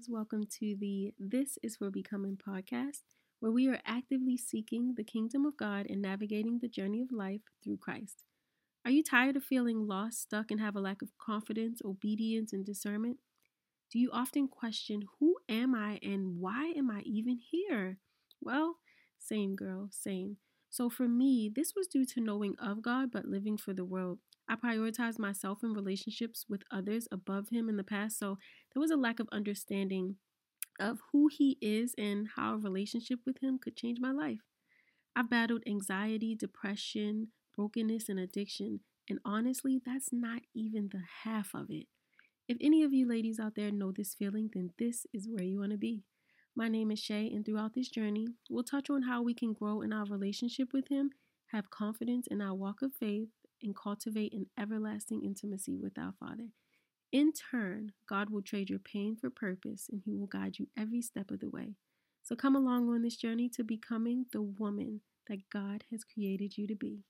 loves. Welcome to the This is for Becoming podcast, where we are actively seeking the kingdom of God and navigating the journey of life through Christ. Are you tired of feeling lost, stuck, and have a lack of confidence, obedience, and discernment? Do you often question, Who am I and why am I even here? Well, same girl, same. So for me, this was due to knowing of God but living for the world. I prioritized myself in relationships with others above Him in the past, so there was a lack of understanding of who He is and how a relationship with Him could change my life. I've battled anxiety, depression, brokenness, and addiction, and honestly, that's not even the half of it. If any of you ladies out there know this feeling, then this is where you want to be. My name is Shay, and throughout this journey, we'll touch on how we can grow in our relationship with Him, have confidence in our walk of faith, and cultivate an everlasting intimacy with our Father. In turn, God will trade your pain for purpose, and He will guide you every step of the way. So come along on this journey to becoming the woman that God has created you to be.